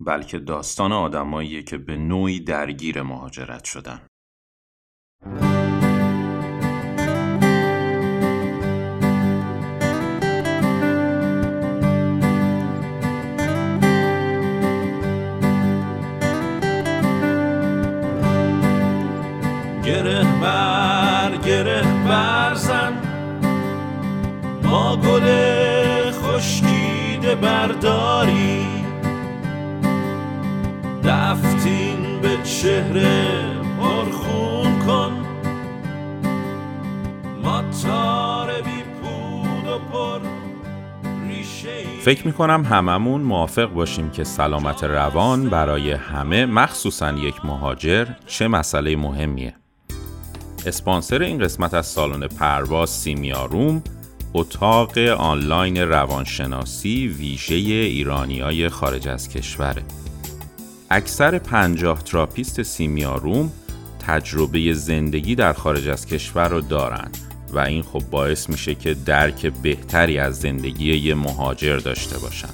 بلکه داستان آدماییه که به نوعی درگیر مهاجرت شدن. گره بر گره برزن ما گل خشکیده برداری. چهره پرخون کن. ما بی پود و پر فکر می‌کنم هممون موافق باشیم که سلامت روان برای همه مخصوصا یک مهاجر چه مسئله مهمیه. اسپانسر این قسمت از سالن پرواز سیمیا روم اتاق آنلاین روانشناسی ویژه ایرانیای خارج از کشوره. اکثر پنجاه تراپیست سیمیا روم تجربه زندگی در خارج از کشور رو دارن و این خب باعث میشه که درک بهتری از زندگی یه مهاجر داشته باشن.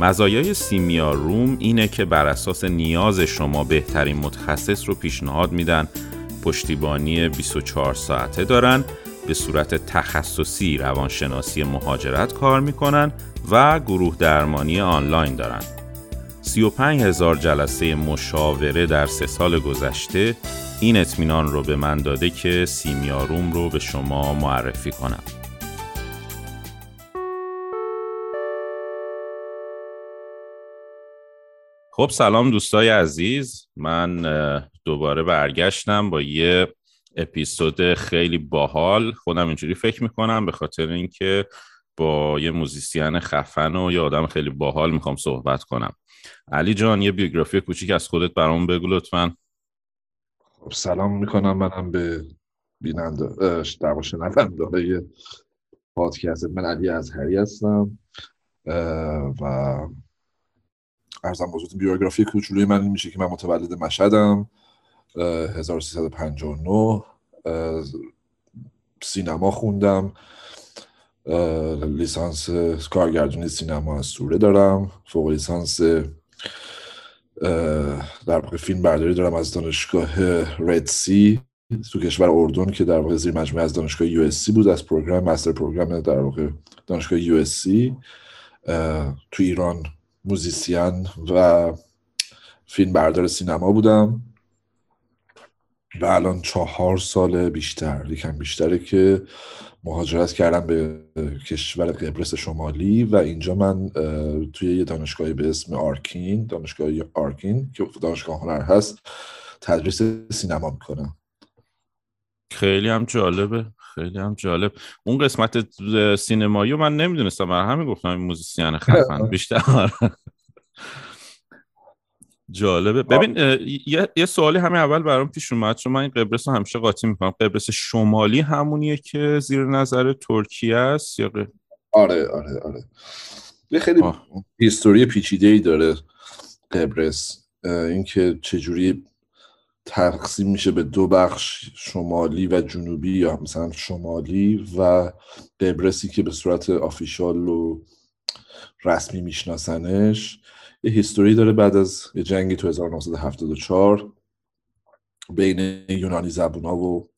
مزایای سیمیا روم اینه که بر اساس نیاز شما بهترین متخصص رو پیشنهاد میدن پشتیبانی 24 ساعته دارن به صورت تخصصی روانشناسی مهاجرت کار می‌کنن و گروه درمانی آنلاین دارن. 35 هزار جلسه مشاوره در سه سال گذشته این اطمینان رو به من داده که سیمیاروم رو به شما معرفی کنم. خب سلام دوستای عزیز من دوباره برگشتم با یه اپیزود خیلی باحال. خودم اینجوری فکر می‌کنم به خاطر اینکه با یه موزیسین خفن و یه آدم خیلی باحال می‌خوام صحبت کنم. علی جان یه بیوگرافی کوچیک از خودت برام بگو لطفا. خب سلام می‌کنم. منم به بیننده در شنونده های پادکست من علی ازهری هستم و ارزم بزرگتون بیوگرافی کوچولوی من میشه که من متولد مشهدم 1359 سینما خوندم لیسانس کارگردونی سینما از سوره دارم فوق لیسانس در واقع فیلم برداری دارم از دانشگاه رد سی تو کشور اردن که در واقع زیر مجموعه از دانشگاه یو بود از پروگرام مستر پروگرام در واقع دانشگاه یو تو ایران موزیسین و فیلم بردار سینما بودم و الان چهار سال بیشتر یکم بیشتره که مهاجرت کردم به کشور قبرس شمالی و اینجا من توی یه دانشگاهی به اسم آرکین دانشگاه آرکین که دانشگاه هنر هست تدریس سینما می‌کنم. خیلی هم جالبه خیلی هم جالب. اون قسمت سینمایی من نمی‌دونستم برای همین گفتم این موزیسین خفن بیشتر. جالبه. ببین یه, یه سوالی همین اول برام پیش اومد چون من این قبرس رو همیشه قاطی می‌کنم. قبرس شمالی همونیه که زیر نظر ترکیه است یا آره آره آره. یه خیلی هیستوری پیچیده ای داره قبرس. اینکه چجوری تقسیم میشه به دو بخش شمالی و جنوبی یا مثلا شمالی و قبرسی که به صورت آفیشال و رسمی میشناسنش. یه هیستوری داره بعد از جنگی تو 1974 بین یونانی زبون ها و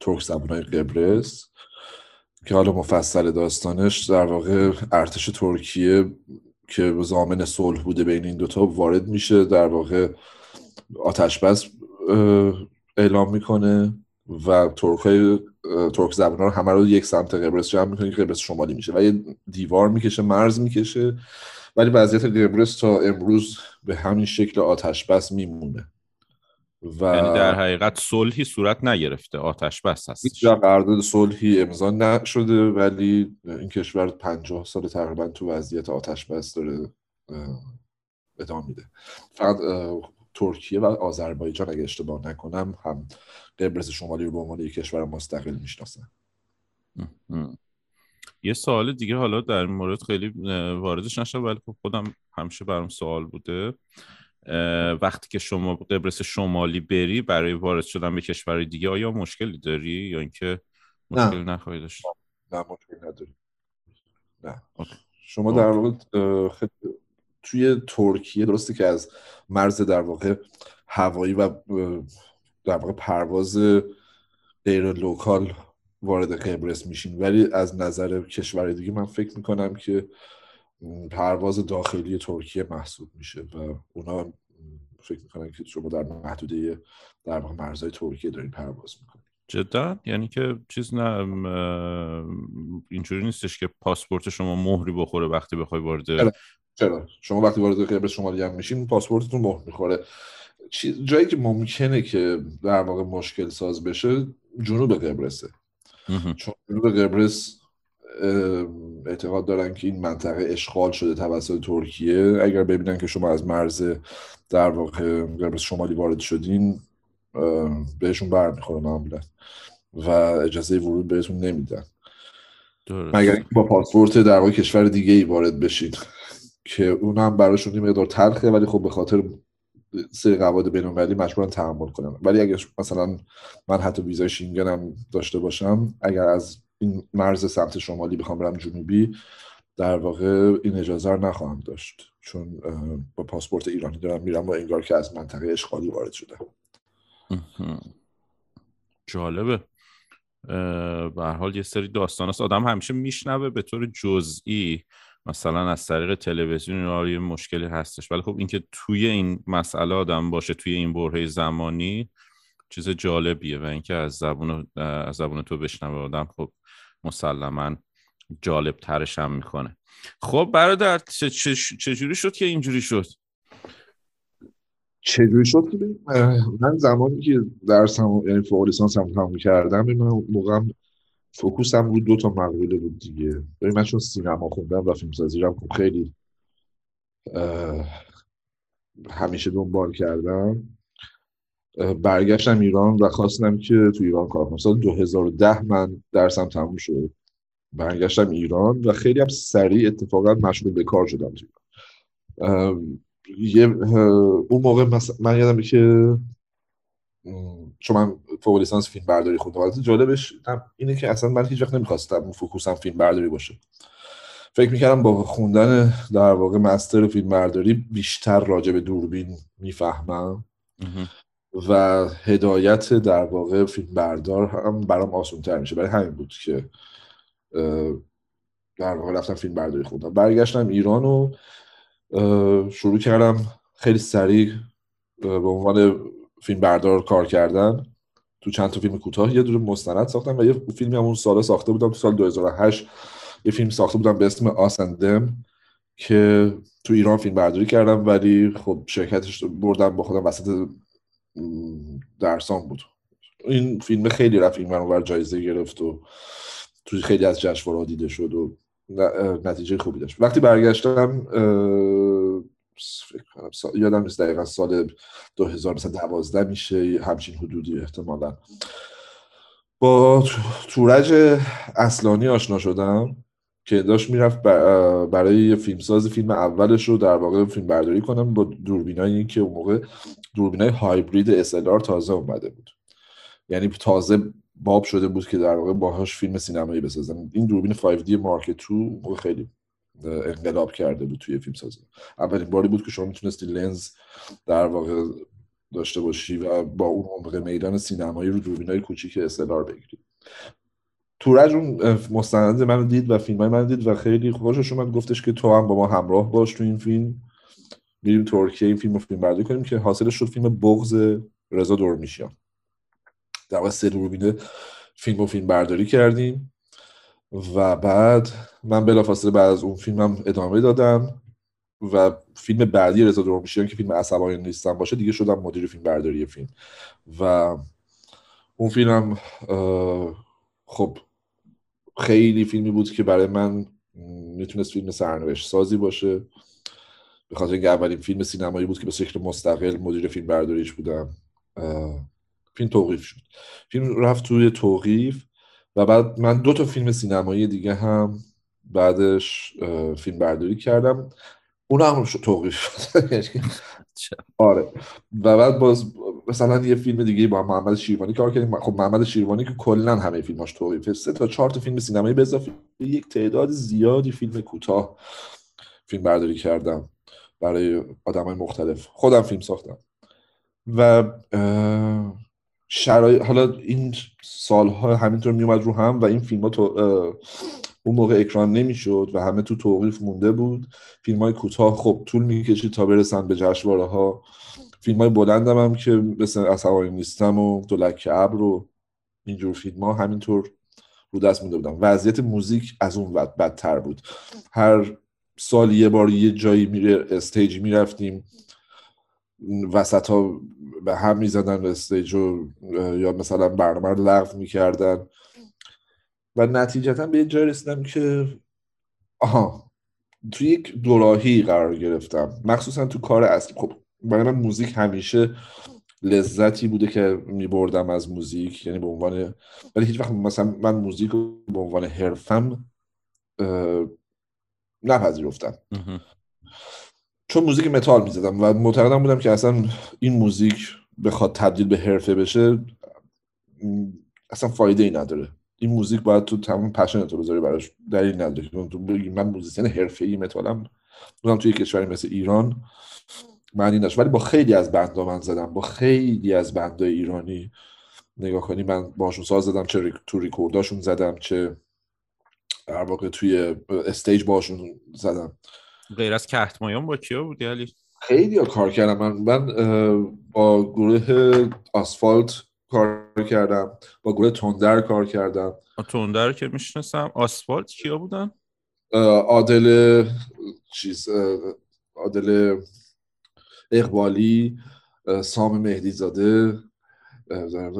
ترک زبون های قبرس که حالا مفصل داستانش در واقع ارتش ترکیه که زامن صلح بوده بین این دوتا وارد میشه در واقع آتش بس اعلام می‌کنه و ترک های ترک زبان رو همه رو یک سمت قبرس جمع می‌کنه که قبرس شمالی میشه و یه دیوار می‌کشه مرز می‌کشه ولی وضعیت قبرس تا امروز به همین شکل آتش بس میمونه. و یعنی در حقیقت صلحی صورت نگرفته آتش بس هست هیچ قرارداد صلحی امضا نشده ولی این کشور 50 سال تقریبا تو وضعیت آتش بس داره ادامه میده. فقط ترکیه و آذربایجان اگه اشتباه نکنم هم قبرس شمالی رو به عنوان یک کشور مستقل می‌شناسن. یه سوال دیگه حالا در این مورد خیلی واردش نشد ولی خب خودم همیشه برام سوال بوده. وقتی که شما قبرس شمالی بری برای وارد شدن به کشور دیگه آیا مشکلی داری؟ یا اینکه مشکل نخواهی داشت نه مشکلی نداری نه. شما در واقع توی ترکیه درسته که از مرز در واقع هوایی و در واقع پرواز غیر لوکال وارد قبرس میشین. ولی از نظر کشور دیگه من فکر می‌کنم که پرواز داخلی ترکیه محسوب میشه و اونا فکر می‌کنن که شما در محدوده در واقع مرزهای ترکیه دارین پرواز می‌کنین. جدا؟ یعنی که چیز نه اینجوری نیستش که پاسپورت شما مهری بخوره وقتی بخوای وارد چرا؟ شما وقتی وارد قبرس شمالی هم میشین پاسپورتتون مهر می‌خوره. جایی که ممکنه که در واقع مشکل ساز بشه جنوب قبرسه. چون جنوب قبرس اعتقاد دارن که این منطقه اشغال شده توسط ترکیه. اگر ببینن که شما از مرز در واقع قبرس شمالی وارد شدین بهشون برمیخوره معمولا و اجازه ورود بهتون نمیدن. مگر با پاسپورت در واقع کشور دیگه ای وارد بشید که اونم براشون یه مقدار تلخه ولی خب به خاطر سری قواعد بین‌المللی مجبورن تحمل کنم ولی اگر مثلا من حتی ویزای شینگنم داشته باشم اگر از این مرز سمت شمالی بخوام برم جنوبی در واقع این اجازه رو نخواهم داشت. چون با پاسپورت ایرانی دارم میرم و انگار که از منطقه اشغالی وارد شده جالبه. به حال یه سری داستان است آدم همیشه میشنوه به طور جزئی. مثلا از طریق تلویزیون یه مشکلی هستش. ولی خب اینکه توی این مسئله آدم باشه توی این برهه زمانی چیز جالبیه و اینکه از زبون از زبون تو بشنوه آدم خب مسلما جالب ترش هم می‌کنه. خب برادر چجوری شد که اینجوری شد؟ چجوری شد؟ من زمانی که درسم یعنی فوق لیسانس هم تموم کردم من موقع فوکوسم رو دو تا مقوله بود دیگه. ببین من چون سینما خوندم و فیلمسازی خب خیلی همیشه دنبال کردم برگشتم ایران و خواستم که تو ایران کار کنم. سال 2010 من درسم تموم شد. برگشتم ایران و خیلی هم سریع اتفاقا مشغول به کار شدم تو یه اون موقع من یادم که چون من فوق لیسانس فیلم برداری خوندم. البته جالبش اینه که اصلا من هیچ وقت نمی‌خواستم فوکوسم فیلم برداری باشه. فکر می‌کردم با خوندن در واقع مستر فیلم برداری بیشتر راجع به دوربین می‌فهمم. و هدایت در واقع فیلم بردار هم برام آسان تر میشه. برای همین بود که در واقع رفتم فیلم برداری خوندم. برگشتم ایران و شروع کردم خیلی سریع به عنوان فیلم بردار کار کردن تو چند تا فیلم کوتاه یه دونه مستند ساختم و یه فیلمی هم اون سال ساخته بودم تو سال 2008 یه فیلم ساخته بودم به اسم آسندم که تو ایران فیلم برداری کردم ولی خب شرکتش بردم با خودم وسط درسان بود. این فیلم خیلی رفت این منور جایزه گرفت و توی خیلی از جشنواره‌ها دیده شد و نتیجه خوبی داشت. وقتی برگشتم فکر کنم یادم نیست دقیقا سال 2012 میشه همچین حدودی احتمالا. با تورج اصلانی آشنا شدم که داشت می‌رفت برای یه فیلمساز فیلم اولش رو در واقع فیلم برداری کنم با دوربینایی که اون موقع دوربینای هایبرید SLR تازه اومده بود. یعنی تازه باب شده بود که در واقع باهاش فیلم سینمایی بسازن. این دوربین 5D مارک 2 خیلی انقلاب کرده بود توی فیلم سازی. اولین باری بود که شما می‌تونستی لنز در واقع داشته باشی و با اون عمق میدان سینمایی رو دوربینای کوچیک استلار بگیری. تورج اون مستند منو دید و فیلم های من دید و خیلی خوشش اومد. گفتش که تو هم با ما همراه باش تو این فیلم. میریم ترکیه این فیلم رو فیلم برداری کنیم که حاصلش شد فیلم بغز رضا دورمیشیان در واقع سه دوربینه فیلم و فیلم برداری کردیم. و بعد من بلافاصله بعد از اون فیلمم ادامه دادم و فیلم بعدی رضا دورمیشیان که فیلم عصبانی نیستم باشه دیگه شدم مدیر فیلم برداری فیلم. و اون فیلمم خب خیلی فیلمی بود که برای من می‌تونست فیلم سرنوشت سازی باشه. به خاطر اینکه اولین فیلم سینمایی بود که به شکل مستقل مدیر فیلم برداریش بودم فیلم توقیف شد. فیلم رفت توی توقیف. و بعد من دو تا فیلم سینمایی دیگه هم بعدش فیلم برداری کردم. اون هم توقیف شد. آره. و بعد باز مثلا یه فیلم دیگه با محمد شیروانی کار کردیم. خب محمد شیروانی که کلا همه فیلماش توقیفه. سه تا چهار تا فیلم سینمایی به اضافه یک تعداد زیادی فیلم کوتاه فیلم برداری کردم برای آدم های مختلف. خودم فیلم ساختم. و شرای... حالا این سالها همینطور میومد رو هم و این فیلم ها تو اون موقع اکران نمی‌شد و همه تو توقیف مونده بود. فیلم های کوتاه خب طول می‌کشید تا برسن به جشنواره ها فیلم های بلندم هم که مثل از نیستم و دولک ابر و اینجور فیلم ها همینطور رو دست مونده بودم. وضعیت موزیک از اون بدتر بود. هر سال یه بار یه جایی میره stage می‌رفتیم. وسط ها به هم می‌زدن stage و یا مثلا برنامه رو لغو می‌کردن. و نتیجتا به یه جایی رسیدم که آها تو یک دوراهی قرار گرفتم. مخصوصا تو کار اصلی. خب برای موزیک همیشه لذتی بوده که میبردم از موزیک. یعنی به عنوان ولی هیچ وقت مثلا من موزیک رو به عنوان حرفم نپذیرفتم. چون موزیک متال می‌زدم و معتقدم بودم که اصلا این موزیک بخواد تبدیل به حرفه بشه اصلا فایده ای نداره. این موزیک باید تو تمام passion تو بذاری براش دلیل نداره. تو بگی من موزیسین حرفه ای متالم بودم توی کشوری مثل ایران معنی داشت ولی با خیلی از بندا من زدم با خیلی از بندای ایرانی نگاه کنی من باشون ساز زدم چه تو ریکورداشون زدم چه در واقع توی استیج باشون زدم. غیر از کهتمایان با کیا بودی علی؟ خیلی ها کار کردم. من من با گروه آسفالت کار کردم. با گروه تندر کار کردم. تندر که می‌شناسم. آسفالت کیا بودن؟ عادل چیز عادل اقبالی سام مهدی زاده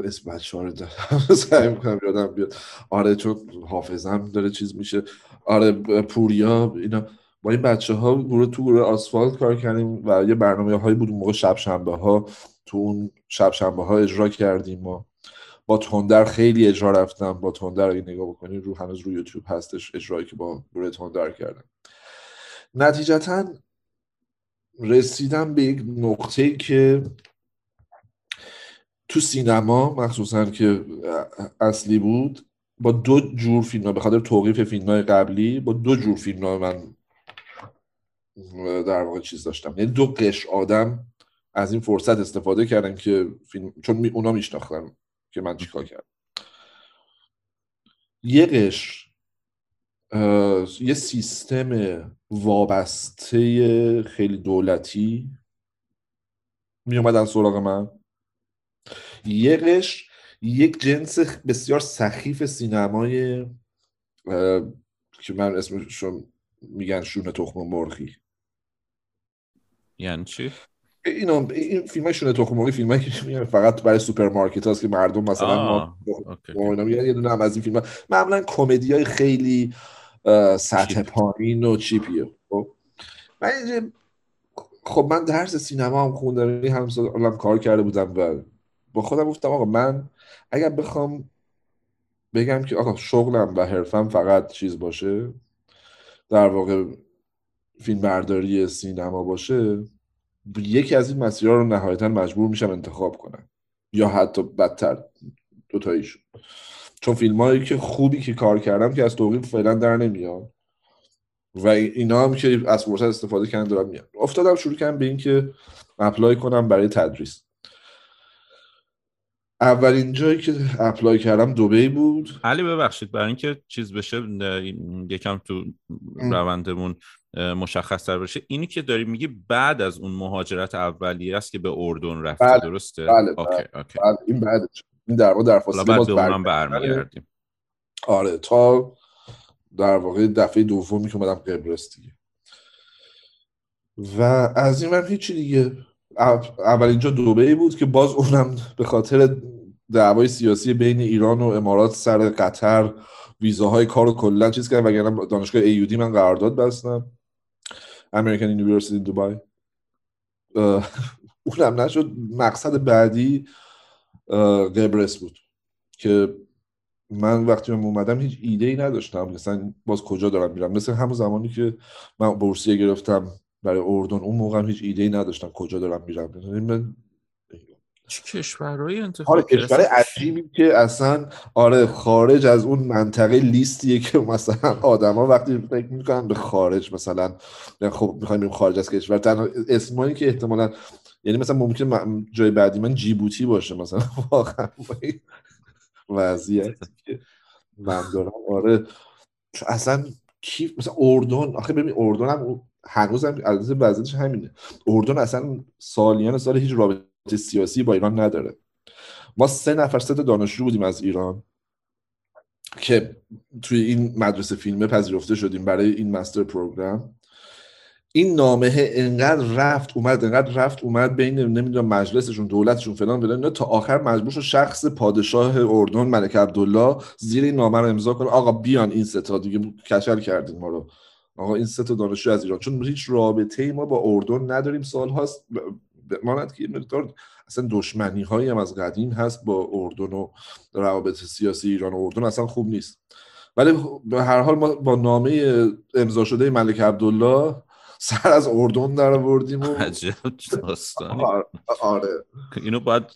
اسم بچه ها رو دارم. سعی می‌کنم یادم بیاد. آره چون حافظم داره چیز میشه. آره پوریا اینا. با این بچه ها گروه تو گروه آسفالت کار کردیم و یه برنامه هایی بود موقع شب شنبه ها تو اون شب شنبه ها اجرا کردیم ما با تندر خیلی اجرا رفتم. با تندر اگه نگاه بکنید رو هنوز رو یوتیوب هستش اجرایی که با گروه تندر کردم. نتیجتا رسیدم به یک نقطه که تو سینما مخصوصا که اصلی بود با دو جور فیلم به خاطر توقیف فیلم های قبلی با دو جور فیلم های من در واقع چیز داشتم. یعنی دو قش آدم از این فرصت استفاده کردن که فیلم چون اونا میشناختن که من چیکار کردم. یه قشر یه سیستم وابسته خیلی دولتی می اومدن سراغ من. یه قشر یک جنس بسیار سخیف سینمای که من اسمشون میگن شونه تخم مرغی. یعنی چی؟ اینا این فیلم های مرغی فیلم فقط برای سوپرمارکت هست که مردم مثلا ما یه دونه هم از این فیلم ها معمولا کمدی های خیلی سطح پایین و چیپیه. خب؟ من خب من درس سینما هم خوندم هم کار کرده بودم و با خودم گفتم آقا من اگر بخوام بگم که آقا شغلم و حرفم فقط چیز باشه در واقع فیلم برداری سینما باشه یکی از این مسیرها رو نهایتا مجبور میشم انتخاب کنم. یا حتی بدتر دوتاییشون. چون فیلم هایی که خوبی که کار کردم که از توقیف فعلا در نمیاد و اینا هم که از فرصت استفاده کردن دارم میاد افتادم شروع کردم به اینکه apply کنم برای تدریس. اولین جایی که apply کردم دوبی بود. علی ببخشید برای اینکه چیز بشه یکم تو روندمون مشخص تر بشه اینی که داری میگی بعد از اون مهاجرت اولیه است که به اردن رفته بله، درسته؟ بله, بله, اوکی. بله این بعد این در واقع در فاصله باز بعد برمیگردیم. آره تا در واقع دفعه دومی که اومدم قبرس دیگه. و از این من هیچی دیگه. اول اینجا دوبه بود که باز اونم به خاطر دعوای سیاسی بین ایران و امارات سر قطر ویزاهای کار و کلا چیز کردن وگرنه دانشگاه ایودی من قرارداد بستم. American University Dubai اونم نشد. مقصد بعدی قبرس بود که من وقتی من اومدم هیچ ایده ای نداشتم. مثلا باز کجا دارم میرم؟ مثل همون زمانی که من بورسیه گرفتم برای اردن اون موقع هیچ ایده ای نداشتم کجا دارم میرم. یعنی من چه کشورهایی انتخاب آره کشور عجیبی که اصلا آره خارج از اون منطقه لیستیه که مثلا آدما وقتی فکر می‌کنن به خارج مثلا خب می‌خوایم بریم خارج از کشور. تنها اسمایی که احتمالا یعنی مثلا ممکن جای بعدی من جیبوتی باشه مثلا واقعا وضعیت که من دارم. آره اصلا کی مثلا اردن آخه ببین اردن هم هنوز هم از وضعیتش همینه. اردن اصلا سالیان سال هیچ رابطه سیاسی با ایران نداره. ما سه نفر سه دانشجو بودیم از ایران که توی این مدرسه فیلمه پذیرفته شدیم برای این مستر پروگرام. این نامه انقدر رفت اومد انقدر رفت اومد بین نمی‌دونم مجلسشون دولتشون فلان فلان تا آخر مجبور شد شخص پادشاه اردن ملک عبدالله زیر این نامه رو امضا کنه. آقا بیان این ستا دیگه کشل کردین ما رو. آقا این سه تا دانشجو از ایران. چون هیچ رابطه ای ما با اردن نداریم. سال هاست ماند که مقدار اصلا دشمنی هایی هم از قدیم هست با اردن و روابط سیاسی ایران و اردن اصلا خوب نیست. ولی به هر حال ما با نامه امضا شده ملک عبدالله سر از اردن در آوردیم و عجب داستانی. آره, آره. اینو باید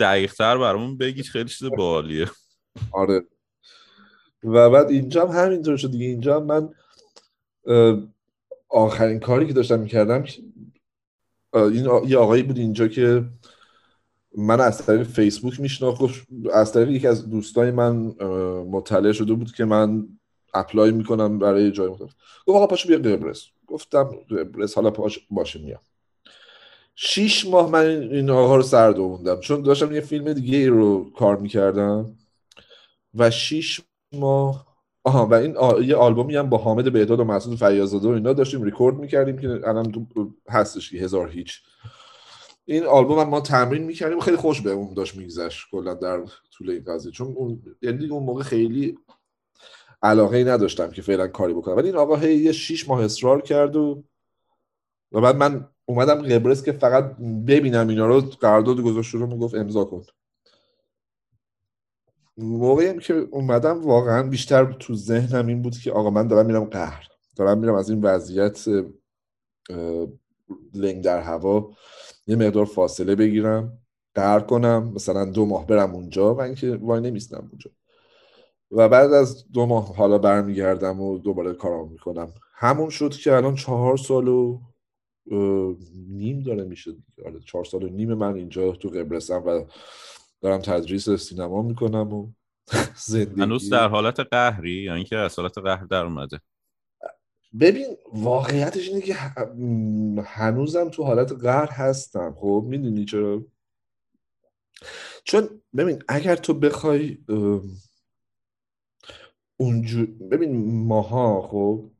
دقیق تر برامون بگید خیلی چیز بالیه. آره. و بعد اینجا هم همینطور شد دیگه. اینجا هم من آخرین کاری که داشتم می‌کردم این یه آقایی بود اینجا که من از طریق فیسبوک میشناخت از طریق یکی از دوستای من مطلع شده بود که من اپلای می‌کنم برای جای مختلف گفت آقا پاشو بیا قبرس. گفتم قبرس حالا پاش باشه میام. شیش ماه من این آقا رو سر دووندم. چون داشتم یه فیلم دیگه ای رو کار می‌کردم و شیش ماه آها و این یه آلبومی هم با حامد بهداد و مسعود فیاضزاده و اینا داشتیم ریکورد می‌کردیم که الان هستش که هزار هیچ. این آلبوم هم ما تمرین می‌کردیم خیلی خوش به اون داشت میگذشت کلا در طول این قضیه. چون اون یعنی اون موقع خیلی علاقه ای نداشتم که فعلا کاری بکنم. ولی این آقا هی یه شیش ماه اصرار کرد و و بعد من اومدم قبرس که فقط ببینم اینا رو قرارداد گذاشت رو می‌گفت امضا کن. موقعی که اومدم واقعا بیشتر تو ذهنم این بود که آقا من دارم میرم قهر. دارم میرم از این وضعیت لنگ در هوا یه مقدار فاصله بگیرم قهر کنم مثلا دو ماه برم اونجا و اینکه وای نمیستم اونجا. و بعد از دو ماه حالا برمیگردم و دوباره کارام می‌کنم. همون شد که الان چهار سال و نیم داره میشه آره چهار سال و نیم من اینجا تو قبرسم و دارم تدریس سینما می‌کنم و زندگی. هنوز در حالت قهری یا اینکه از حالت قهر در اومده؟ ببین واقعیتش اینه که هنوزم تو حالت قهر هستم. خب می‌دونی چرا؟ چون ببین اگر تو بخوای اونجور ببین ماها خب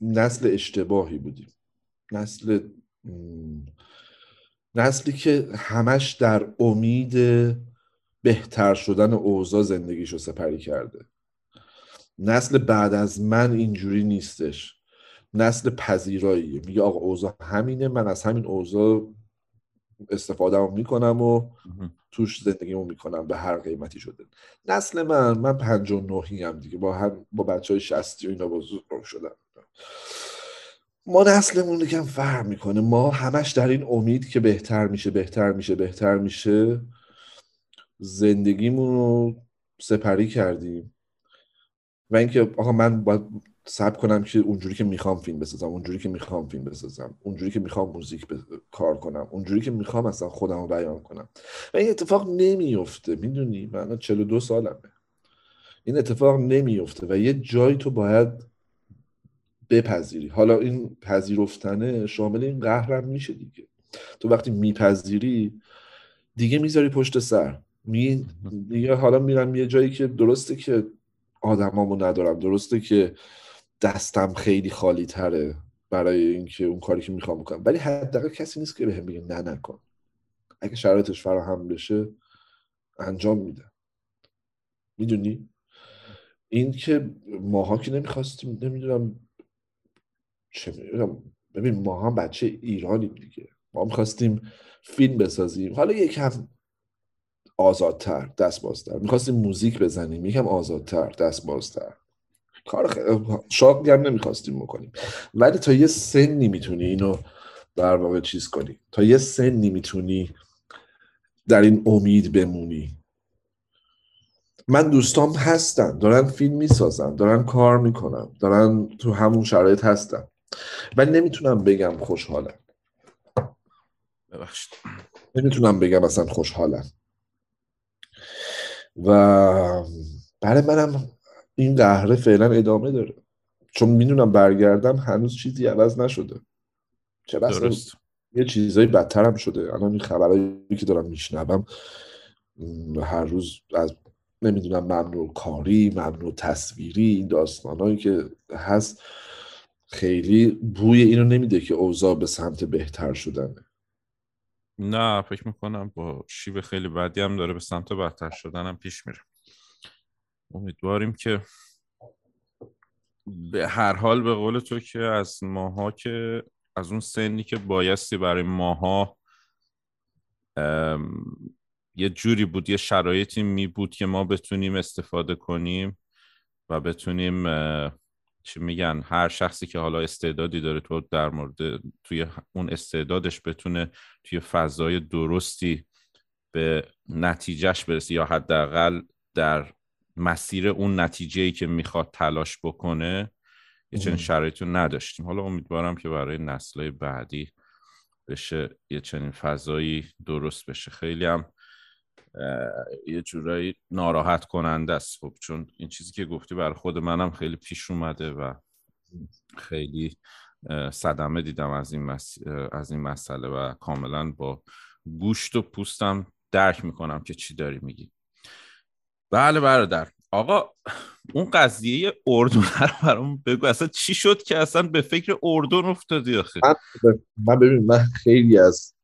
نسل اشتباهی بودیم. نسل نسلی که همش در امید بهتر شدن اوضاع زندگیشو سپری کرده. نسل بعد از من اینجوری نیستش. نسل پذیراییه. میگه آقا اوضاع همینه من از همین اوضاع استفاده می‌کنم و توش زندگیمو می‌کنم. به هر قیمتی شده. نسل من من پنج و نوهی هم دیگه. با هم با بچه های شستی و اینا بزرگ شدم. ما نسلمون یکم فرق می‌کنه. ما همش در این امید که بهتر میشه بهتر میشه بهتر میشه زندگیمون رو سپری کردیم. و اینکه آقا من باید سب کنم که اونجوری که می‌خوام فیلم بسازم اونجوری که می‌خوام فیلم بسازم اونجوری که می‌خوام موزیک کار کنم اونجوری که می‌خوام اصلا خودم رو بیان کنم. و این اتفاق نمیفته می‌دونی؟ من 42 سالمه. این اتفاق نمیفته و یه جایی تو باید بپذیری. حالا این پذیرفتنه شامل این قهرم میشه دیگه. تو وقتی میپذیری دیگه می‌ذاری پشت سر. می دیگه حالا میرم یه جایی که درسته که آدمامو ندارم. درسته که دستم خیلی خالی تره برای اینکه اون کاری که می‌خوام بکنم. ولی حداقل کسی نیست که بهم بگه نه نکن. اگه شرایطش فراهم بشه انجام میده. می‌دونی؟ این که ماها که نمی‌خواستیم نمی‌دونم چه ببین ما هم بچه ایرانیم دیگه. ما می‌خواستیم فیلم بسازیم. حالا یکم آزادتر دست بازتر می‌خواستیم موزیک بزنیم یکم آزادتر دست بازتر کار خیلی شاق هم نمی‌خواستیم بکنیم. ولی تا یه سنی می‌تونی اینو در واقع چیز کنی. تا یه سنی می‌تونی در این امید بمونی. من دوستام هستن دارن فیلم می‌سازن دارن کار می‌کنن دارن تو همون شرایط هستن. ولی نمی‌تونم بگم خوشحالم. ببخشید. نمی‌تونم بگم اصلا خوشحالم. و برای منم این قهره فعلا ادامه داره. چون می‌دونم برگردم هنوز چیزی عوض نشده. چه بسا درست. یه چیزایی بدتر هم شده. الان این خبرهایی که دارم میشنوم هر روز از نمی‌دونم ممنوع کاری ممنوع تصویری این داستانهایی که هست خیلی بوی اینو نمیده که اوضاع به سمت بهتر شدنه. نه فکر می‌کنم با شیب خیلی بدی هم داره به سمت بدتر شدن هم پیش میره. امیدواریم که به هر حال به قول تو که از ماها که از اون سنی که بایستی برای ماها یه جوری بود یه شرایطی می بود که ما بتونیم استفاده کنیم و بتونیم چی میگن هر شخصی که حالا استعدادی داره تو در مورد توی اون استعدادش بتونه توی فضای درستی به نتیجهش برسه یا حداقل در مسیر اون نتیجه ای که می‌خواد تلاش بکنه یه چنین. شرایطی رو نداشتیم حالا امیدوارم که برای نسلهای بعدی بشه یه چنین فضایی درست بشه خیلی هم یه جورایی ناراحت کننده است. خب چون این چیزی که گفتی برای خود منم خیلی پیش اومده و خیلی صدمه دیدم از این, مس... از این مسئله و کاملا با گوشت و پوستم درک می‌کنم که چی داری میگی. بله برادر. آقا اون قضیه اردن رو برام بگو. اصلا چی شد که اصلا به فکر اردن افتادی آخه؟ من, ببین من خیلی از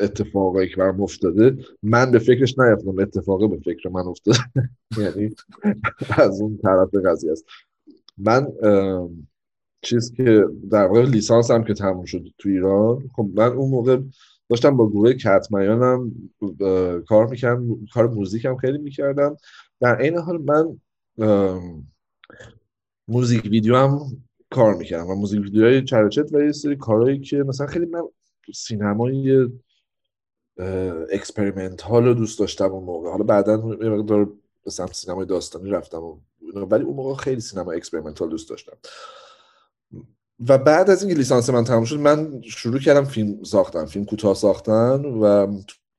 اتفاقایی که برام افتاده من به فکرش نیفتم اتفاقی به فکر من افتاده. یعنی از اون طرف قضیه است. من چیز که در واقع لیسانس هم که تموم شد تو ایران خب من اون موقع داشتم با گروه کتمیانم کار می‌کردم کار موزیک هم خیلی می‌کردم. در عین حال من موزیک ویدیو هم کار می‌کردم و موزیک ویدیوهای چرچت و یه سری کارهایی که مثلا خیلی من سینمای experimental رو دوست داشتم اون موقع. حالا بعدا یه مقدار به سمت سینمای داستانی رفتم و ولی اون موقع خیلی سینما experimental دوست داشتم. و بعد از اینکه لیسانس من تموم شد من شروع کردم فیلم ساختن فیلم کوتاه ساختن و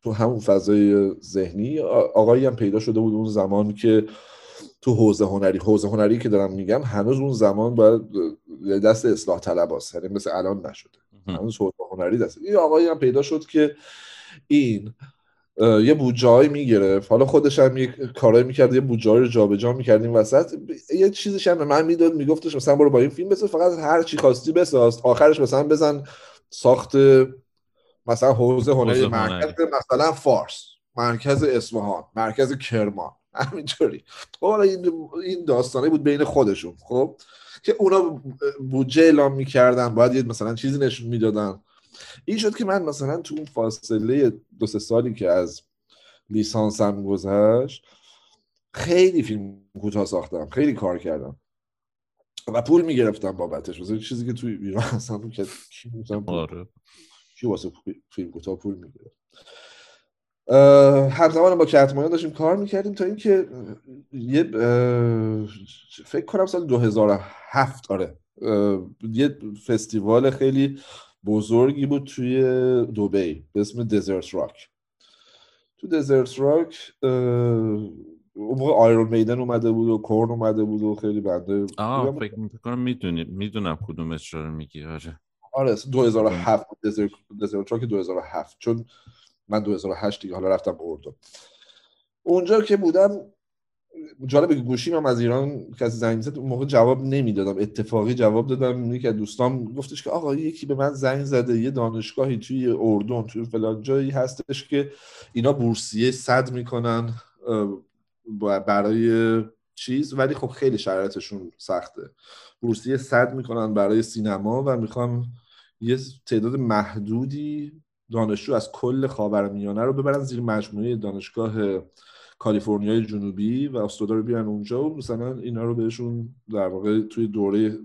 تو همون فضای ذهنی آقایی هم پیدا شده بود اون زمان که تو حوزه هنری. حوزه هنری که دارم میگم هنوز اون زمان باید دست اصلاح طلب هست. یعنی مثل الان نشده. هنوز حوزه هنری دست. این آقایی هم پیدا شد که این یه بودجه می‌گرفت. حالا خودش هم یه کارایی می‌کرد یه بودجه رو جابجا می‌کردیم وسط. ب- یه چیزش هم به من می‌داد میگفتش مثلا برو با این فیلم بساز فقط هر چی خواستی بساز. آخرش مثلا بزن ساخت مثلا حوزه هنری مرکز. مثلا فارس مرکز اصفهان مرکز کرمان. همینطوری خب حالا این این داستانه بود بین خودشون. خب که اونا بودجه اعلام می‌کردن باید یه مثلا چیزی نشون می‌دادن. این شد که من مثلا تو اون فاصله دو سه سالی که از لیسانسم گذشت خیلی فیلم کوتاه ساختم خیلی کار کردم و پول می‌گرفتم بابتش. مثلا چیزی که توی ایران اصلا که کی آره. کی واسه فیلم کوتاه پول می‌گیره همزمان با کتمایان داشتیم کار می‌کردیم تا اینکه یه فکر کنم سال 2007 آره. یه فستیوال خیلی بزرگی بود توی دوبی به اسم دزرت راک تو دزرت راک اون موقع آیرون میدن اومده بود و کورن اومده بود و خیلی بنده آه. فکر می‌کنم می‌دونی می‌دونم کدوم رو میگی آره. آره 2007 دزرت دزرت راک 2007 چون من 2008 دیگه حالا رفتم اردن. اونجا که بودم جالبه که گوشیم هم از ایران کسی زنگ زد اون موقع جواب نمی‌دادم. اتفاقی جواب دادم. یکی از دوستام گفتش که آقا یکی به من زنگ زده یه دانشگاهی توی اردن توی فلان جایی هستش که اینا بورسیه صد می‌کنن برای چیز ولی خب خیلی شرایطشون سخته. بورسیه صد می‌کنن برای سینما و می‌خوام یه تعداد محدودی دانشجو از کل خاورمیانه رو ببرن زیر مجموعه دانشگاه کالیفرنیای جنوبی و استادا رو بیارن اونجا و مثلا اینا رو بهشون در واقع توی دوره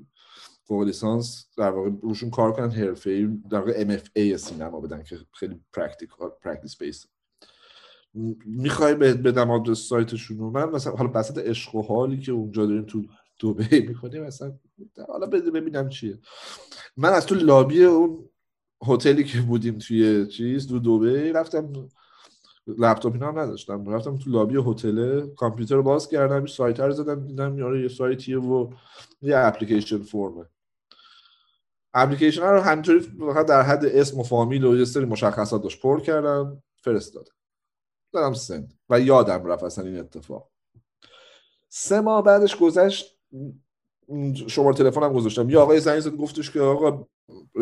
فوق لیسانس در واقع روشون کار کنن حرفه‌ای در واقع MFA سینما بدن که خیلی practical practice based می‌خوای بدم آدرس سایتشون رو؟ من مثلا حالا وسط عشق و حالی که اونجا داریم تو دبی می‌کنیم مثلا حالا ببینم چیه. من از تو لابی اون هتلی که بودیم توی چیز دو دبی رفتم لپتاپ اینا هم نداشتم. رفتم تو لابی هتل کامپیوتر رو باز کردم سایت رو زدم دیدم یاره یه سایتیه و یه اپلیکیشن فرمه اپلیکیشن رو همینطوری فقط در حد اسم و فامیل و یه سری مشخصات داشت. پر کردم فرستادم. دارم سند. و یادم رفت اصلا این اتفاق. سه ماه بعدش گذشت شماره تلفنم گذاشتم. یا آقای زنگ زد گفتش که آقا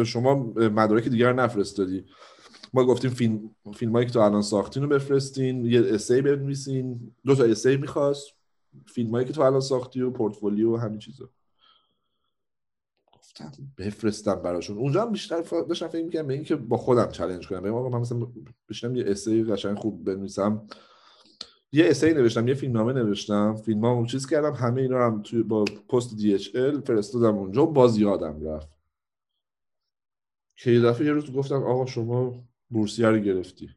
شما مدارک دیگر نفرستادی. ما گفتیم فیلم فیلم هایی که تو الان ساختین رو بفرستین یه اسی بنویسین دو تا اسی می‌خواست. فیلم هایی که تو الان ساختی و پورتفولیو و همین چیزا. گفتم بفرستم براشون. اونجا هم بیشتر داشتم فکر می‌کنم به اینکه با خودم چالش کنم. بگم آقا من مثلا بشینم یه اسی قشنگ خوب بنویسم. یه اسی نوشتم یه فیلم نامه نوشتم. فیلم ها چیز کردم همه اینا هم توی با پست دی اچ ال فرستادم اونجا باز یادم رفت. که یه دفعه یه روز گفتم آقا شما بورسیه رو گرفتی.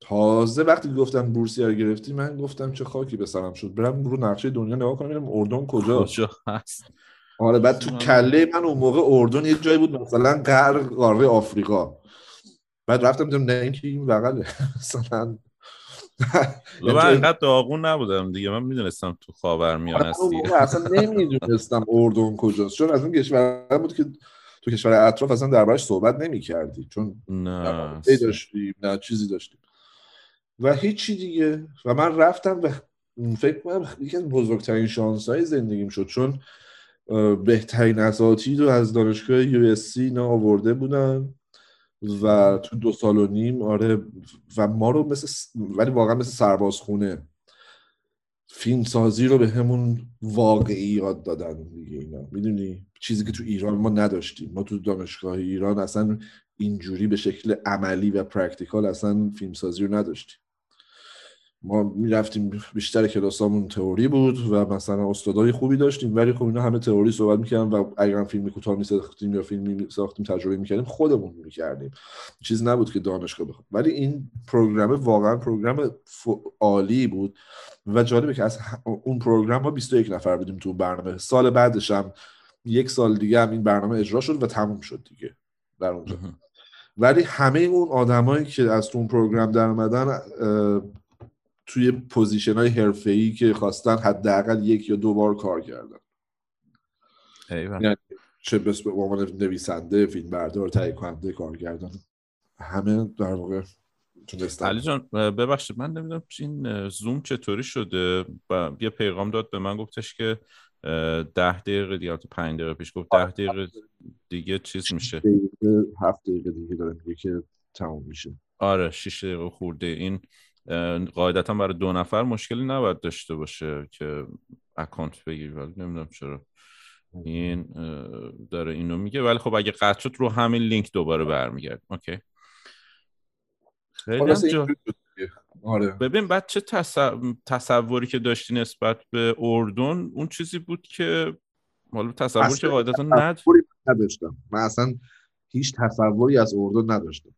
تازه وقتی گفتم بورسیه رو گرفتی من گفتم چه خاکی به سرم شد. برم رو نقشه دنیا نگاه کنم ببینم اردن کجا هست؟ آره بعد تو کله من اون موقع اردن یه جایی بود مثلا غرب قاره آفریقا. بعد رفتم دیدم نه اینکه این بغله. مثلا من انقدر داغون نبودم دیگه. من می‌دونستم تو خاورمیانه است دیگه اصلا نمی‌دونستم اردن کجاست. چون از اون کشور بود که تو کشور اطراف اصلا دربارش صحبت نمی کردی چون نه داشتیم نه چیزی داشتیم و هیچی دیگه. و من رفتم و فکر کنم یکی از بزرگترین شانس های زندگیم شد چون بهترین اساتید رو از دانشگاه یو اس سی آورده بودن و تو دو سال و نیم آره و ما رو مثل ولی واقعا مثل سربازخونه فیلم سازی رو به همون واقعی یاد دادن دیگه اینا. می‌دونی؟ چیزی که تو ایران ما نداشتیم. ما تو دانشگاه ایران اصلا اینجوری به شکل عملی و practical اصلا فیلم سازی رو نداشتیم. ما می‌رفتیم بیشتر کلاسامون تئوری بود و مثلا استادای خوبی داشتیم ولی خب اینا همه تئوری صحبت می‌کردن و اگر فیلم کوتاه میساختیم یا فیلم ساختیم تجربه می‌کردیم خودمون می‌کردیم. چیز نبود که دانشگاه بخواد. ولی این program واقعا program عالی بود و جالبه که از اون program ما 21 نفر بودیم تو برنامه. سال بعدش هم یک سال دیگه هم این برنامه اجرا شد و تموم شد دیگه در اونجا. ولی همه اون آدمایی که از اون program در اومدن توی position های حرفه ای که خواستن حداقل یک یا دو بار کار کردن. یعنی چه بسا به عنوان نویسنده فیلم بردار تهیه کننده کارگردان همه در واقع تونستن. علی جان ببخشید من نمی‌دونم این زوم چطوری شده؟ و یه پیغام داد به من گفتش که ده دقیقه دیگه تو پنج دقیقه پیش گفت ده دقیقه دیگه چیز میشه. هفت دقیقه دیگه داره میگه که تموم میشه. آره شیش دقیقه خورده. این قاعدتا برای دو نفر مشکلی نباید داشته باشه که اکانت بگیری ولی نمی‌دونم چرا. این داره اینو میگه. ولی خب اگه قطع شد رو همین لینک دوباره برمیگرد. اوکی. خیلی آره. ببین بعد چه تصوری که داشتی نسبت به اردن؟ اون چیزی بود که حالا تصوری که قاعدتا ند... نداشتم. من اصلا هیچ تصوری از اردن نداشتم.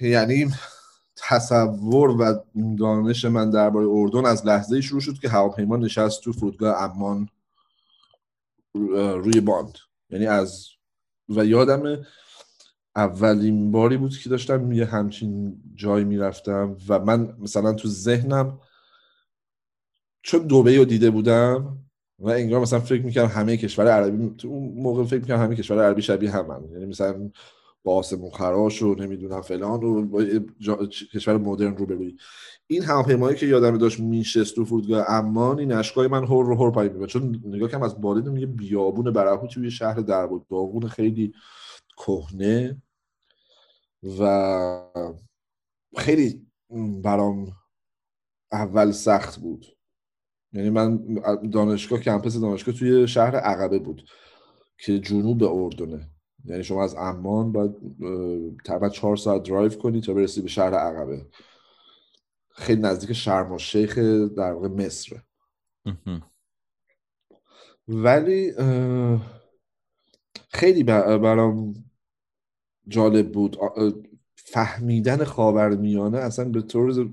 یعنی تصور و دانش من درباره اردن از لحظه شروع شد که هواپیما نشست تو فرودگاه امان روی باند. یعنی از و یادم اولین باری بود که داشتم یه همچین جایی می‌رفتم و من مثلا تو ذهنم چون دوبه رو دیده بودم و انگار مثلا فکر می‌کردم همه کشور عربی تو اون موقع فکر می‌کردم همه کشور عربی شبیه هم, هم. یعنی مثلا با آسمون خراش و نمی‌دونم فلان و با کشور مدرن رو بروی این هواپیمایی که یادم داشت میشست تو فرودگاه امان این اشکای من هر رو هر پای می‌برد چون نگاه کم از بالین یه بیابون برهو توی شهر در بود. خیلی کهنه. و خیلی برام اول سخت بود. یعنی من دانشگاه کمپس دانشگاه توی شهر عقبه بود که جنوب اردنه. یعنی شما از عمان باید تقریبا چهار ساعت درایو کنی تا برسی به شهر عقبه. خیلی نزدیک شرم و شیخ در واقع مصره ولی خیلی برام جالب بود. فهمیدن خاورمیانه اصلا به طور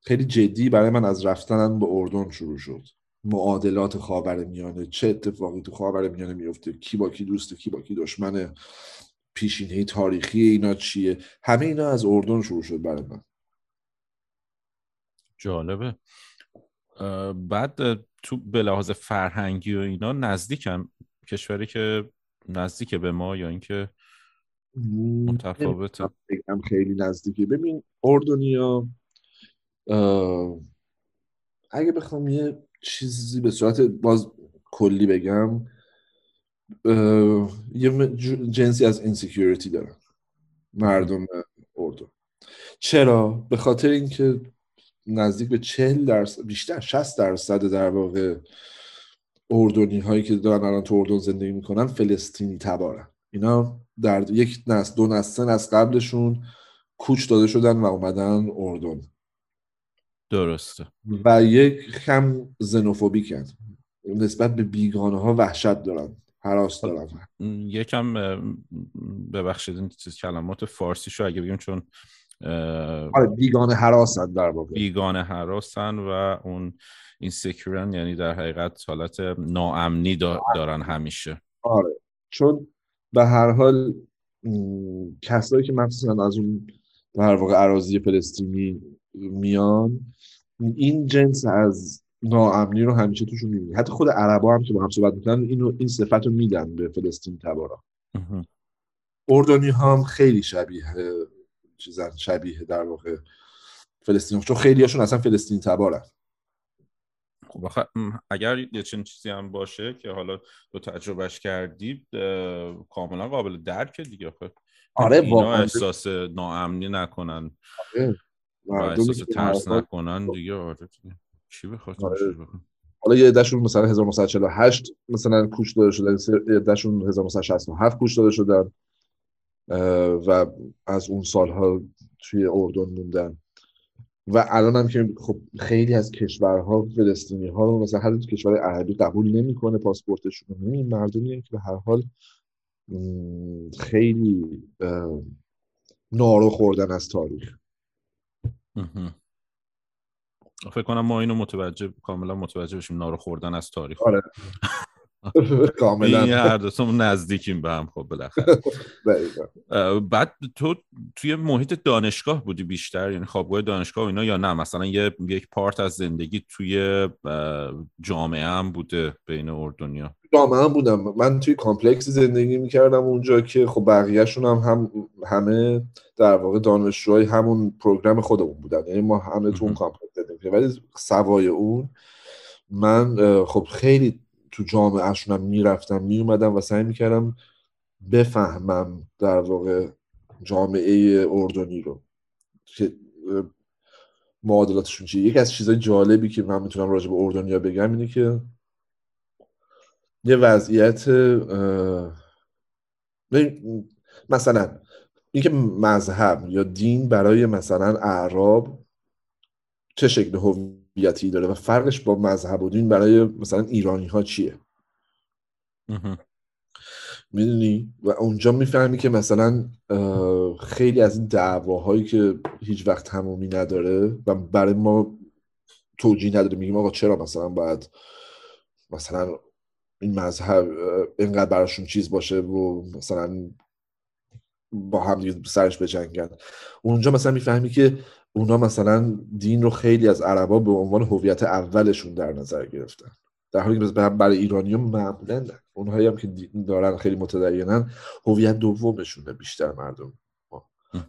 خیلی جدی برای من از رفتنم به اردن شروع شد. معادلات خاور میانه چه اتفاقی تو خاور میانه میفته؟ کی با کی دوسته کی با کی دشمنه؟ پیشینه تاریخی اینا چیه؟ همه اینا از اردن شروع شد برای من. جالبه. بعد تو به لحاظ فرهنگی و اینا نزدیکم. کشوری که نزدیک به ما یا اینکه متفاوته. بگم خیلی نزدیکی ببین اردنیا اگه بخوام یه چیزی به صورت باز کلی بگم یه جنسی از insecurity دارن مردم اردن. چرا؟ به خاطر اینکه نزدیک به چهل درصد بیشتر 60 درصد در واقع اردنی هایی که دارن الان تو اردن زندگی می‌کنن فلسطینی تبارن. اینا در یک نسل دو نسل از قبلشون کوچ داده شدن و اومدن اردن. درسته. و یک کم زنوفوبیکن نسبت به بیگانه ها وحشت دارن حراس دارن. یکم ببخشید این چیز کلمات فارسی شو اگه بگیم چون آره بیگانه حراسن در واقع. بیگانه حراسن و اون این سکیورن یعنی در حقیقت حالت ناامنی دارن همیشه. آره چون به هر حال کسایی که مخصوصا از اون در واقع عراضی فلسطینی میان این جنس از ناامنی رو همیشه توشون می‌بینی. حتی خود عربا هم که با هم صحبت می‌کنن اینو این صفت رو میدن به فلسطین تبارا. اردنی هم خیلی شبیه چیزن شبیه در واقع فلسطین چون خیلی هاشون اصلا فلسطین تبارن. خب اگر یه چنین چیزی هم باشه که حالا تو تجربهش کردی کاملا قابل درک دیگه خب آره اینا احساس ناامنی نکنن. آره. و احساس ترس نکنن دیگه آره چی بخواد آره. حالا یه دشون مثلا 1948 مثلا کوچ داده شدن یه دشون 1967 کوچ داده شدن و از اون سالها توی اردن موندن. و الان هم که خب خیلی از کشورها فلسطینی ها رو مثلا هر کشور عربی قبول نمی‌کنه پاسپورتشون رو این مردمی که به هر حال خیلی نارو خوردن از تاریخ. فکر کنم ما اینو متوجه کاملا متوجه بشیم نارو خوردن از تاریخ. آره. کاملا. این هر دوتامون نزدیکیم به هم خب بالاخره. بعد تو توی محیط دانشگاه بودی بیشتر؟ یعنی خوابگاه دانشگاه و اینا یا نه؟ مثلا یه یک part از زندگی توی جامعه هم بوده بین اردنیا جامعه هم بودم. من توی complex ی زندگی می‌کردم اونجا که خب بقیهشون هم, هم همه در واقع دانشجوهای همون program خودمون بودن. یعنی ما همه تو اون complex زندگی ولی سوای اون من خب خیلی تو جامعهشونم می‌رفتم میومدم و سعی می‌کردم بفهمم در واقع جامعه اردنی رو که معادلاتشون چیه. یکی از چیزهای جالبی که من می‌تونم راجع به اردنیا بگم اینه که یه وضعیت مثلا اینکه مذهب یا دین برای مثلا اعراب چه شکل هویتی داره و فرقش با مذهب و دین برای مثلا ایرانی ها چیه می‌دونی؟ و اونجا می‌فهمی که مثلا خیلی از این دعواهایی که هیچ وقت تمومی نداره و برای ما توجیه نداره میگیم آقا چرا مثلا باید مثلا این مذهب اینقدر براشون چیز باشه و مثلا با هم سرش بجنگن اونجا مثلا می‌فهمی که اونا مثلا دین رو خیلی از عربا به عنوان هویت اولشون در نظر گرفتن. در حالی که برای ایرانی معمولا اونهایی هم که دارن خیلی متدینن هویت دومشونه بیشتر مردم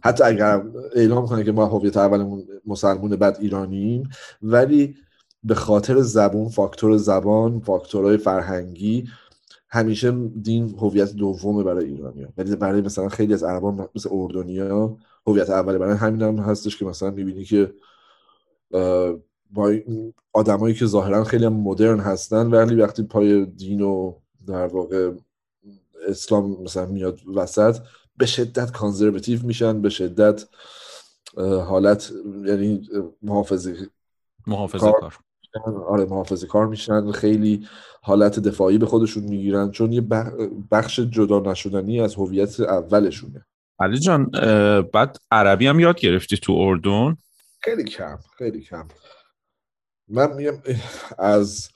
حتی اگر اعلام کنه که ما هویت اولمون مسلمون بعد ایرانیم ولی به خاطر زبان فاکتور زبان فاکتورهای فرهنگی همیشه دین هویت دومه برای ایرانی ولی برای مثلا خیلی از عربان مثل اردنیا هویت اولی. برای همین هم هستش که مثلا می‌بینی که با آدمایی که ظاهرا خیلی مدرن هستن ولی وقتی پای دین و در واقع اسلام مثلا میاد وسط به شدت کانزرواتیو میشن به شدت حالت یعنی محافظه محافظه کار آره محافظه کار میشن خیلی حالت دفاعی به خودشون می‌گیرن چون یه بخش جدا نشدنی از هویت اولشونه. علی جان بعد عربی هم یاد گرفتی تو اردن؟ خیلی کم خیلی کم. من میگم از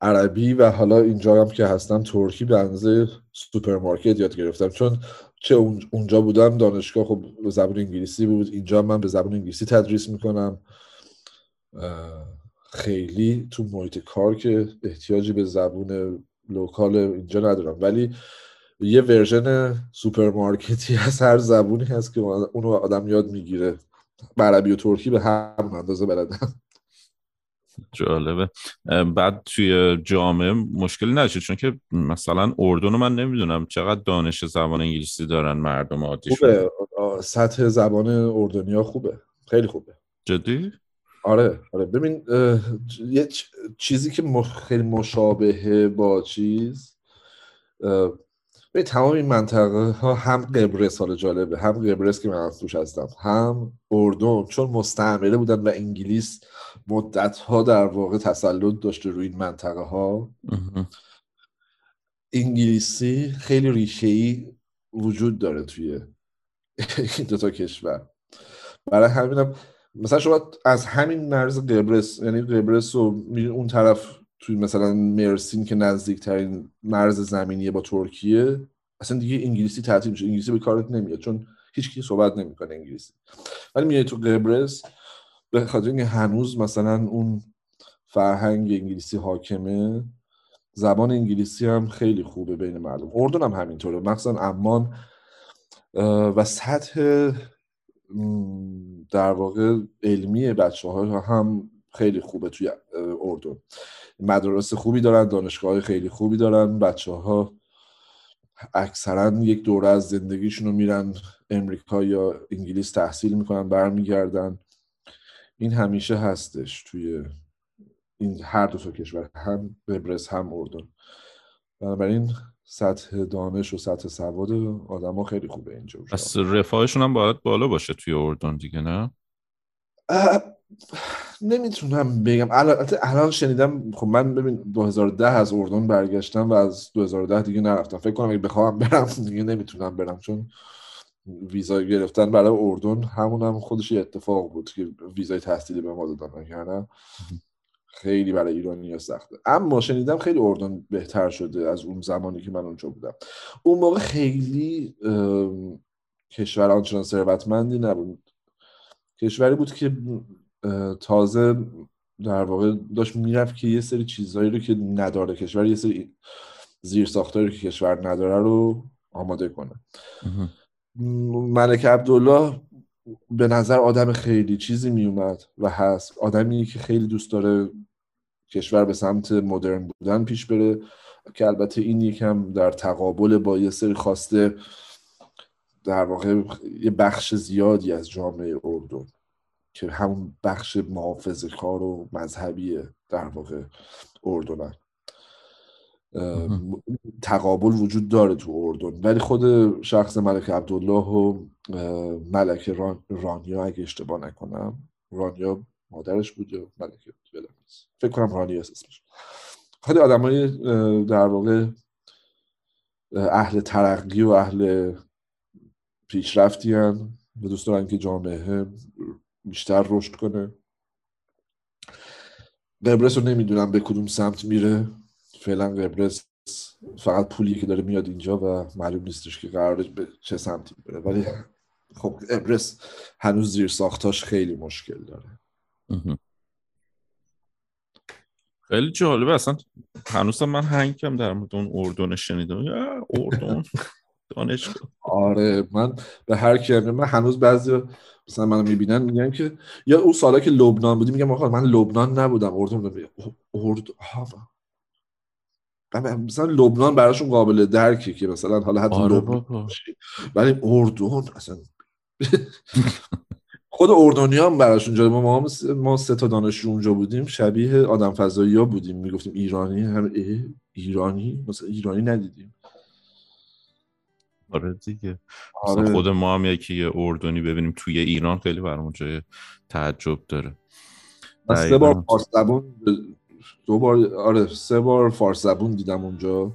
عربی و حالا اینجا هم که هستم ترکی به اندازه سوپرمارکت یاد گرفتم. چون چه اونجا بودم دانشگاه خب زبان انگلیسی بود. اینجا من به زبان انگلیسی تدریس می‌کنم. خیلی تو محیط کار که احتیاجی به زبون local اینجا ندارم. ولی یه version سوپرمارکتی از هر زبونی هست که اونو آدم یاد می‌گیره. عربی و ترکی به هم اندازه بلدم جالبه. بعد توی جامعه مشکلی نشد چون که مثلا اردن من نمی‌دونم چقدر دانش زبان انگلیسی دارن مردم عادی خوبه. سطح زبان اردنیا خوبه. خیلی خوبه. جدی؟ آره آره. ببین یه چیزی که خیلی مشابهه با چیز به تمام این منطقه ها هم قبرس حال جالبه هم قبرس که من توش هستم هم اردن چون مستعمره بودن و انگلیس مدت ها در واقع تسلط داشته روی این منطقه ها انگلیسی خیلی ریشه ای وجود داره توی این دوتا کشور. برای همینم مثلا شما از همین مرز قبرس یعنی قبرس و اون طرف توی مثلا مرسین که نزدیکترین مرز زمینیه با ترکیه اصلا دیگه انگلیسی تعطیل میشه. انگلیسی به کارت نمیاد چون هیچ کی صحبت نمی‌کنه انگلیسی. ولی میای تو قبرس به خاطر اینکه هنوز مثلا اون فرهنگ انگلیسی حاکمه زبان انگلیسی هم خیلی خوبه بین مردم. اردن هم همینطوره. مخصوصا امان و سطح در واقع علمی بچه ها هم خیلی خوبه توی اردن. مدارس خوبی دارن دانشگاه خیلی خوبی دارن. بچه ها اکثرا یک دوره از زندگیشون رو میرن امریکا یا انگلیس تحصیل می‌کنن برمیگردن. این همیشه هستش توی این هر دو تا کشور هم قبرس هم اردن. بنابراین سطح دانش و سطح سواد آدم ها خیلی خوبه اینجا پس رفاهشون هم باید بالا باشه توی اردن دیگه نه؟ نمی‌تونم بگم. الان شنیدم خب من ببین 2010 از اردن برگشتم و از 2010 دیگه نرفتم. فکر کنم اگه بخوام برم دیگه نمی‌تونم برم چون ویزا گرفتن برای اردن همون هم خودش اتفاق بود که ویزای تحصیلی به ما دادن یعنی خیلی برای ایرانی سخته. اما شنیدم خیلی اردن بهتر شده از اون زمانی که من اونجا بودم. اون موقع خیلی کشور آنچنان ثروتمندی نبود. کشوری بود که تازه در واقع داشت می‌رفت که یه سری چیزهایی رو که نداره کشور یه سری زیر ساختاری که کشور نداره رو آماده کنه. ملک عبدالله به نظر آدم خیلی چیزی میومد و هست. آدمی که خیلی دوست داره کشور به سمت مدرن بودن پیش بره که البته این یکم در تقابل با یه سری خواسته در واقع یه بخش زیادی از جامعه اردن. که همون بخش محافظ کار و مذهبی در واقع اردن تقابل وجود داره تو اردن. ولی خود شخص ملک عبدالله و ملک رانیا اگه اشتباه نکنم رانیا مادرش بود یا ملک؟ فکر کنم رانیا اسمش. خیلی آدم های در واقع اهل ترقی و اهل پیشرفتی هن و دوست دارن که جامعه بیشتر رشد کنه. قبرس رو نمی‌دونم به کدوم سمت میره. فعلا قبرس فقط پولی که داره میاد اینجا و معلوم نیستش که قرار به چه سمتی بره. ولی خب قبرس هنوز زیر ساختاش خیلی مشکل داره. خیلی جالبه. اصلا هنوز من هنگم در مورد اون اردن شنیدم. اردن؟ دانشگاه. آره من به هر کی من هنوز بعضی مثلا منو می‌بینن میگن که یا اون سالا که لبنان بودی میگم آقا من لبنان نبودم اردن بودم. ارد مثلا لبنان براشون قابل درکی که مثلا حالا حتی آره لبنان ولی اردن اصلا خود اردنی هم براشون جالب ما ما سه تا دانشجو اونجا بودیم شبیه آدم فضایی ها بودیم. می‌گفتیم ایرانی هم ایرانی مثلا ایرانی ندیدیم. آره دیگه. مثلا آره. خود ما هم یکی یه اردنی ببینیم توی ایران خیلی برامون جای تعجب داره. سه. بار فارس زبون دو بار آره سه بار فارس زبون دیدم اونجا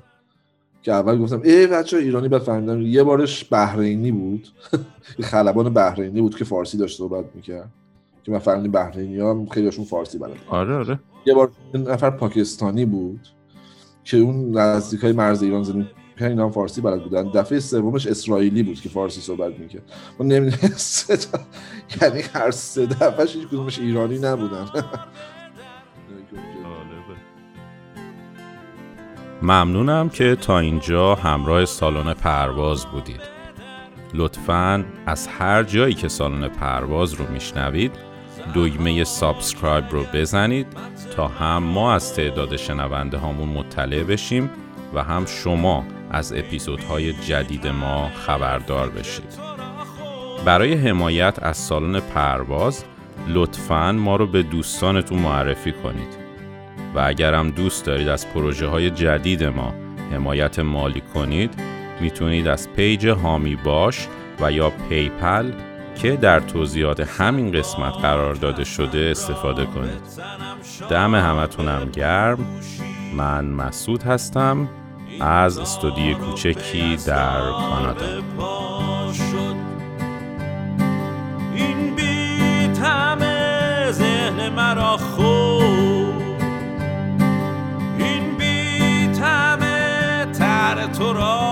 که اول گفتم ای بچه ایرانی بعد فهمیدم یه بارش بحرینی بود. خلبان بحرینی بود که فارسی داشت صحبت می‌کرد. که من فهمیدم بحرینی ها خیلیشون فارسی بلد آره آره. یه بار نفر پاکستانی بود که اون نزدیک های مرز ایران زمین اینا هم فارسی بلد بودن. دفعه سومش اسرائیلی بود که فارسی صحبت می‌کرد. ما نمی‌دونست یعنی هر سه دفعهش هیچ کدومش ایرانی نبودن. ممنونم که تا اینجا همراه سالن پرواز بودید. لطفاً از هر جایی که سالن پرواز رو میشنوید دگمه subscribe رو بزنید تا هم ما از تعداد شنونده هامون مطلع بشیم و هم شما از اپیزودهای جدید ما خبردار بشید. برای حمایت از سالن پرواز لطفاً ما رو به دوستانتون معرفی کنید. و اگرم دوست دارید از پروژه های جدید ما حمایت مالی کنید می‌تونید از page حامی باش و یا PayPal که در توضیحات همین قسمت قرار داده شده استفاده کنید. دم همتونم گرم. من مسعود هستم. از استودیو کوچکی در کانادا. این بیت همه ذهن مرا خود این بیت همه تر تو را